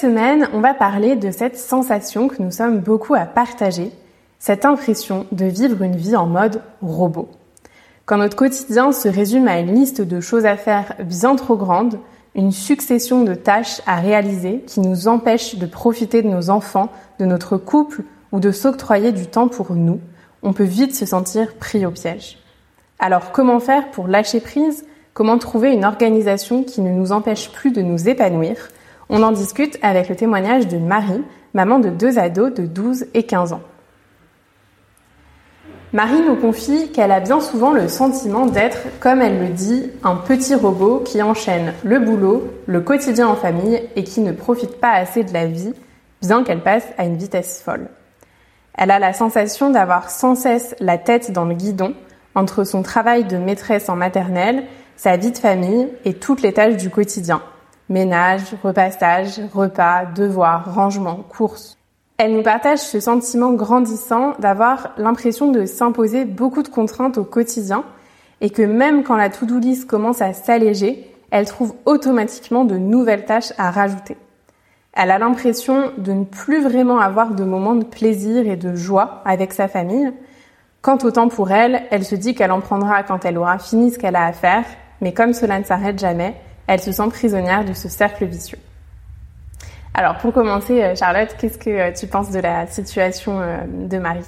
Semaine, on va parler de cette sensation que nous sommes beaucoup à partager, cette impression de vivre une vie en mode robot. Quand notre quotidien se résume à une liste de choses à faire bien trop grande, une succession de tâches à réaliser qui nous empêchent de profiter de nos enfants, de notre couple ou de s'octroyer du temps pour nous, on peut vite se sentir pris au piège. Alors comment faire pour lâcher prise? Comment trouver une organisation qui ne nous empêche plus de nous épanouir? On en discute avec le témoignage de Marie, maman de deux ados de 12 et 15 ans. Marie nous confie qu'elle a bien souvent le sentiment d'être, comme elle le dit, un petit robot qui enchaîne le boulot, le quotidien en famille et qui ne profite pas assez de la vie, bien qu'elle passe à une vitesse folle. Elle a la sensation d'avoir sans cesse la tête dans le guidon entre son travail de maîtresse en maternelle, sa vie de famille et toutes les tâches du quotidien, Ménage, repassage, repas, devoirs, rangement, courses. Elle nous partage ce sentiment grandissant d'avoir l'impression de s'imposer beaucoup de contraintes au quotidien et que même quand la to-do list commence à s'alléger, elle trouve automatiquement de nouvelles tâches à rajouter. Elle a l'impression de ne plus vraiment avoir de moments de plaisir et de joie avec sa famille. Quant au temps pour elle, elle se dit qu'elle en prendra quand elle aura fini ce qu'elle a à faire, mais comme cela ne s'arrête jamais, elle se sent prisonnière de ce cercle vicieux. Alors pour commencer, euh, Charlotte, qu'est-ce que euh, tu penses de la situation euh, de Marie?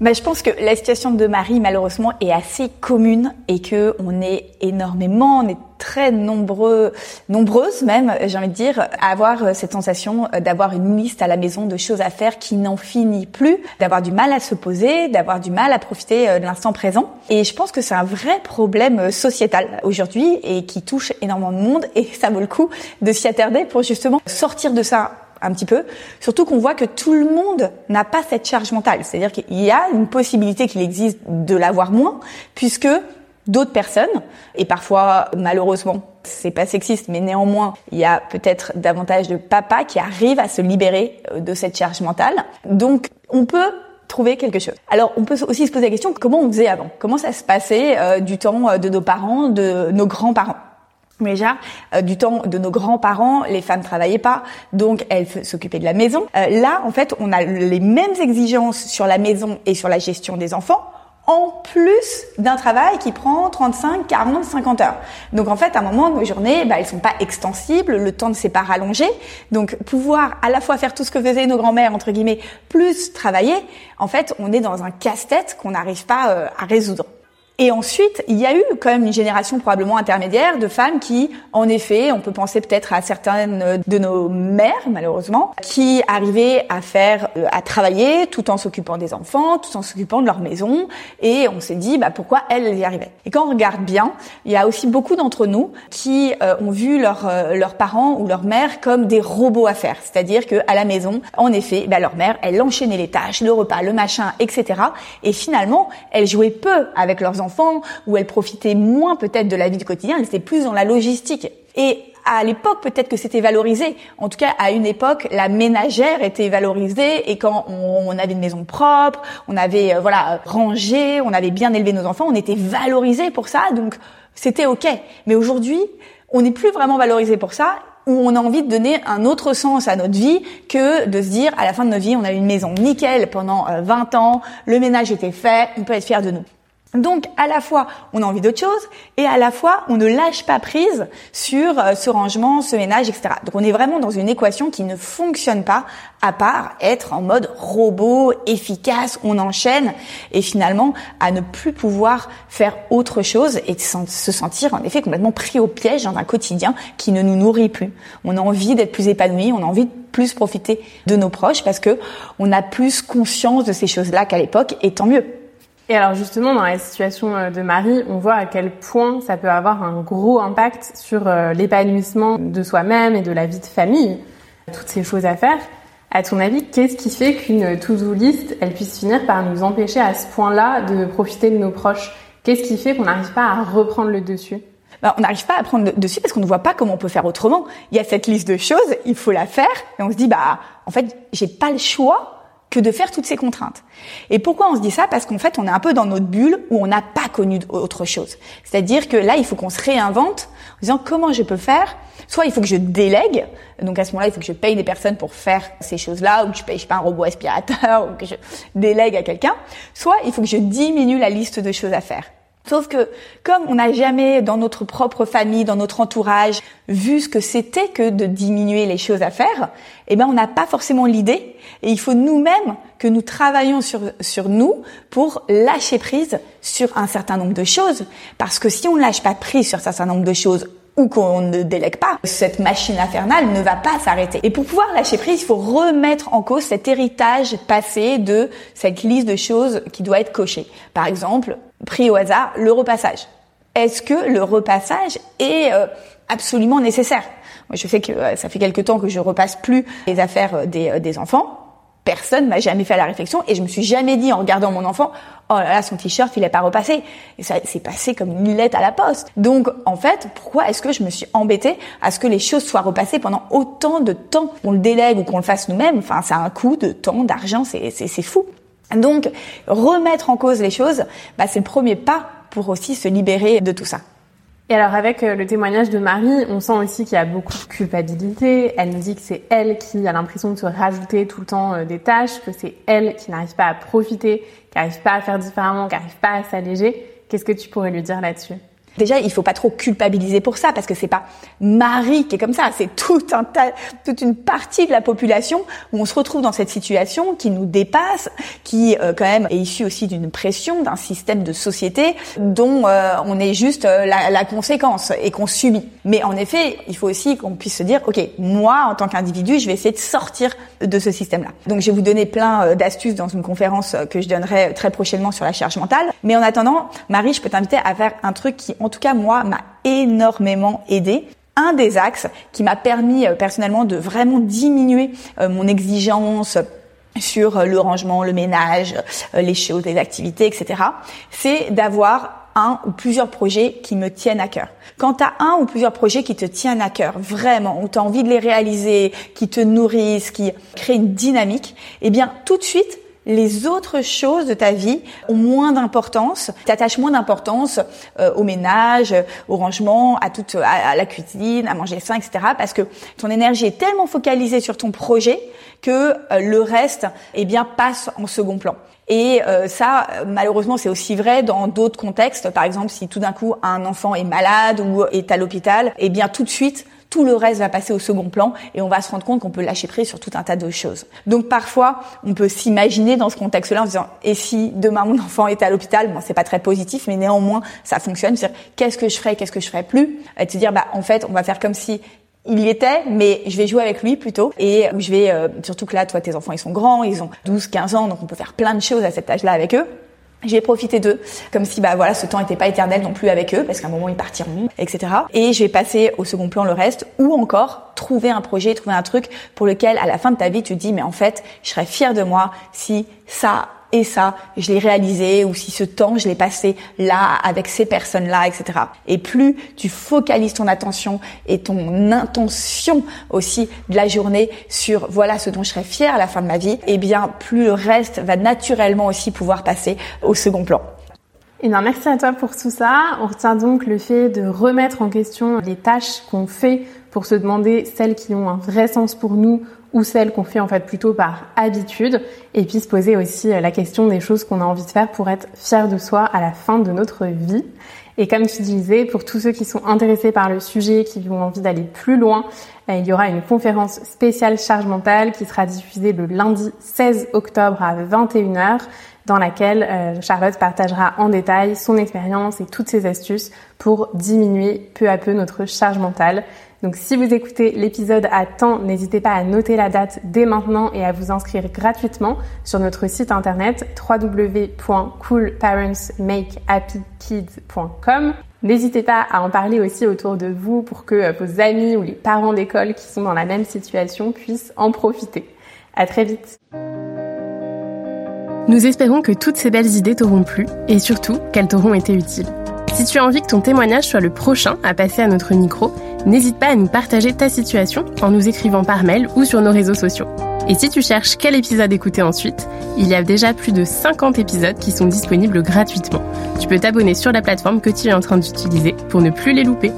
Bah, je pense que la situation de Marie, malheureusement, est assez commune et que on est énormément, très nombreux, nombreuses même, j'ai envie de dire, à avoir cette sensation d'avoir une liste à la maison de choses à faire qui n'en finit plus, d'avoir du mal à se poser, d'avoir du mal à profiter de l'instant présent. Et je pense que c'est un vrai problème sociétal aujourd'hui et qui touche énormément de monde et ça vaut le coup de s'y attarder pour justement sortir de ça un petit peu. Surtout qu'on voit que tout le monde n'a pas cette charge mentale. C'est-à-dire qu'il y a une possibilité qu'il existe de l'avoir moins, puisque d'autres personnes, et parfois malheureusement c'est pas sexiste, mais néanmoins, il y a peut-être davantage de papas qui arrivent à se libérer euh, de cette charge mentale. Donc, on peut trouver quelque chose. Alors, on peut aussi se poser la question comment on faisait avant? Comment ça se passait euh, du temps euh, de nos parents, de nos grands-parents? Déjà, euh, du temps de nos grands-parents, les femmes travaillaient pas, donc elles s'occupaient de la maison. Là, en fait, on a les mêmes exigences sur la maison et sur la gestion des enfants, en plus d'un travail qui prend 35, 40, 50 heures. Donc en fait, à un moment, nos journées, bah, elles sont pas extensibles, le temps ne s'est pas rallongé. Donc pouvoir à la fois faire tout ce que faisaient nos grands-mères, entre guillemets, plus travailler, en fait, on est dans un casse-tête qu'on n'arrive pas euh, à résoudre. Et ensuite, il y a eu quand même une génération probablement intermédiaire de femmes qui, en effet, on peut penser peut-être à certaines de nos mères, malheureusement, qui arrivaient à faire, euh, à travailler tout en s'occupant des enfants, tout en s'occupant de leur maison. Et on s'est dit, bah, pourquoi elles y arrivaient? Et quand on regarde bien, il y a aussi beaucoup d'entre nous qui euh, ont vu leurs euh, leurs parents ou leurs mères comme des robots à faire. C'est-à-dire que à la maison, en effet, bah, leur mère, elle enchaînait les tâches, le repas, le machin, etc. Et finalement, elle jouait peu avec leurs enfants où elle profitait moins peut-être de la vie du quotidien, elle était plus dans la logistique. Et à l'époque, peut-être que c'était valorisé. En tout cas, à une époque, la ménagère était valorisée et quand on, avait une maison propre, on avait euh, voilà rangé, on avait bien élevé nos enfants, on était valorisé pour ça, donc c'était ok. Mais aujourd'hui, on n'est plus vraiment valorisé pour ça où on a envie de donner un autre sens à notre vie que de se dire à la fin de notre vie, on a une maison nickel pendant 20 euh, ans, le ménage était fait, on peut être fier de nous. Donc à la fois on a envie d'autre chose et à la fois on ne lâche pas prise sur euh, ce rangement, ce ménage, etc. Donc on est vraiment dans une équation qui ne fonctionne pas à part être en mode robot, efficace, on enchaîne et finalement à ne plus pouvoir faire autre chose et se sentir en effet complètement pris au piège dans un quotidien qui ne nous nourrit plus. On a envie d'être plus épanoui, on a envie de plus profiter de nos proches parce que on a plus conscience de ces choses-là qu'à l'époque et tant mieux. Et alors justement, dans la situation euh, de Marie, on voit à quel point ça peut avoir un gros impact sur euh, l'épanouissement de soi-même et de la vie de famille. Toutes ces choses à faire. À ton avis, qu'est-ce qui fait qu'une to-do list, elle puisse finir par nous empêcher à ce point-là de profiter de nos proches? Qu'est-ce qui fait qu'on n'arrive pas à reprendre le dessus? Ben, on n'arrive pas à prendre dessus parce qu'on ne voit pas comment on peut faire autrement. Il y a cette liste de choses, il faut la faire, et on se dit bah en fait j'ai pas le choix que de faire toutes ces contraintes. Et pourquoi on se dit ça? Parce qu'en fait, on est un peu dans notre bulle où on n'a pas connu autre chose. C'est-à-dire que là, il faut qu'on se réinvente en disant comment je peux faire. Soit il faut que je délègue, donc à ce moment-là, il faut que je paye des personnes pour faire ces choses-là, ou que je paye, je sais pas, un robot aspirateur, ou que je délègue à quelqu'un. Soit il faut que je diminue la liste de choses à faire. Sauf que comme on n'a jamais dans notre propre famille, dans notre entourage, vu ce que c'était que de diminuer les choses à faire, eh ben on n'a pas forcément l'idée et il faut nous-mêmes que nous travaillions sur sur nous pour lâcher prise sur un certain nombre de choses parce que si on ne lâche pas prise sur un certain nombre de choses ou qu'on ne délègue pas, cette machine infernale ne va pas s'arrêter. Et pour pouvoir lâcher prise, il faut remettre en cause cet héritage passé de cette liste de choses qui doit être cochée. Par exemple, pris au hasard, le repassage. Est-ce que le repassage est euh, absolument nécessaire? Moi, je sais que euh, ça fait quelque temps que je repasse plus les affaires euh, des, des enfants personne m'a jamais fait la réflexion et je me suis jamais dit en regardant mon enfant, oh là là, son t-shirt, il est pas repassé. Et ça s'est passé comme une lettre à la poste. Donc, en fait, pourquoi est-ce que je me suis embêtée à ce que les choses soient repassées pendant autant de temps? Qu'on le délègue ou qu'on le fasse nous-mêmes, enfin, ça a un coût de temps, d'argent, c'est fou. Donc, remettre en cause les choses, bah, c'est le premier pas pour aussi se libérer de tout ça. Et alors avec euh, le témoignage de Marie, on sent aussi qu'il y a beaucoup de culpabilité. Elle nous dit que c'est elle qui a l'impression de se rajouter tout le temps euh, des tâches, que c'est elle qui n'arrive pas à profiter, qui n'arrive pas à faire différemment, qui n'arrive pas à s'alléger. Qu'est-ce que tu pourrais lui dire là-dessus? Déjà, il faut pas trop culpabiliser pour ça parce que c'est pas Marie qui est comme ça, c'est tout un tas, toute une partie de la population où on se retrouve dans cette situation qui nous dépasse, qui euh, quand même est issue aussi d'une pression, d'un système de société dont euh, on est juste euh, la, la, conséquence et qu'on subit. Mais en effet, il faut aussi qu'on puisse se dire, ok, moi en tant qu'individu, je vais essayer de sortir de ce système-là. Donc, je vais vous donner plein d'astuces dans une conférence que je donnerai très prochainement sur la charge mentale. Mais en attendant, Marie, je peux t'inviter à faire un truc qui tout cas moi, m'a énormément aidé un des axes qui m'a permis euh, personnellement de vraiment diminuer euh, mon exigence sur euh, le rangement, le ménage, les choses, les activités, etc. C'est d'avoir un ou plusieurs projets qui me tiennent à cœur. Quand tu as un ou plusieurs projets qui te tiennent à cœur, vraiment, où tu as envie de les réaliser, qui te nourrissent, qui créent une dynamique, eh bien tout de suite, les autres choses de ta vie ont moins d'importance, t'attaches moins d'importance euh, au ménage, au rangement, à toute, à, la cuisine, à manger sain, etc. Parce que ton énergie est tellement focalisée sur ton projet que euh, le reste, eh bien, passe en second plan. Et euh, ça, malheureusement, c'est aussi vrai dans d'autres contextes. Par exemple, si tout d'un coup un enfant est malade ou est à l'hôpital, eh bien tout de suite tout le reste va passer au second plan et on va se rendre compte qu'on peut lâcher prise sur tout un tas de choses. Donc parfois, on peut s'imaginer dans ce contexte-là en se disant et si demain mon enfant est à l'hôpital, bon c'est pas très positif, mais néanmoins ça fonctionne. C'est qu'est-ce que je ferais, qu'est-ce que je ferais plus, et te dire bah en fait on va faire comme si il y était, mais je vais jouer avec lui plutôt. Et je vais, euh, surtout que là, toi, tes enfants, ils sont grands, ils ont 12, 15 ans, donc on peut faire plein de choses à cet âge-là avec eux. J'ai profité d'eux, comme si bah voilà, ce temps n'était pas éternel non plus avec eux, parce qu'à un moment ils partiront, etc. Et je vais passer au second plan le reste, ou encore trouver un projet, trouver un truc pour lequel à la fin de ta vie tu te dis mais en fait je serais fière de moi si ça et ça, je l'ai réalisé, ou si ce temps, je l'ai passé là, avec ces personnes-là, etc. Et plus tu focalises ton attention et ton intention aussi de la journée sur voilà ce dont je serais fière à la fin de ma vie, eh bien, plus le reste va naturellement aussi pouvoir passer au second plan. Eh bien, merci à toi pour tout ça. On retient donc le fait de remettre en question les tâches qu'on fait pour se demander celles qui ont un vrai sens pour nous ou celles qu'on fait en fait plutôt par habitude et puis se poser aussi la question des choses qu'on a envie de faire pour être fier de soi à la fin de notre vie. Et comme tu disais, pour tous ceux qui sont intéressés par le sujet, qui ont envie d'aller plus loin, euh, il y aura une conférence spéciale charge mentale qui sera diffusée le lundi 16 octobre à 21h dans laquelle euh, Charlotte partagera en détail son expérience et toutes ses astuces pour diminuer peu à peu notre charge mentale. Donc si vous écoutez l'épisode à temps, n'hésitez pas à noter la date dès maintenant et à vous inscrire gratuitement sur notre site internet www.coolparentsmakehappykids.com. N'hésitez pas à en parler aussi autour de vous pour que vos amis ou les parents d'école qui sont dans la même situation puissent en profiter. À très vite. Nous espérons que toutes ces belles idées t'auront plu et surtout qu'elles t'auront été utiles. Si tu as envie que ton témoignage soit le prochain à passer à notre micro, n'hésite pas à nous partager ta situation en nous écrivant par mail ou sur nos réseaux sociaux. Et si tu cherches quel épisode écouter ensuite, il y a déjà plus de 50 épisodes qui sont disponibles gratuitement. Tu peux t'abonner sur la plateforme que tu es en train d'utiliser pour ne plus les louper.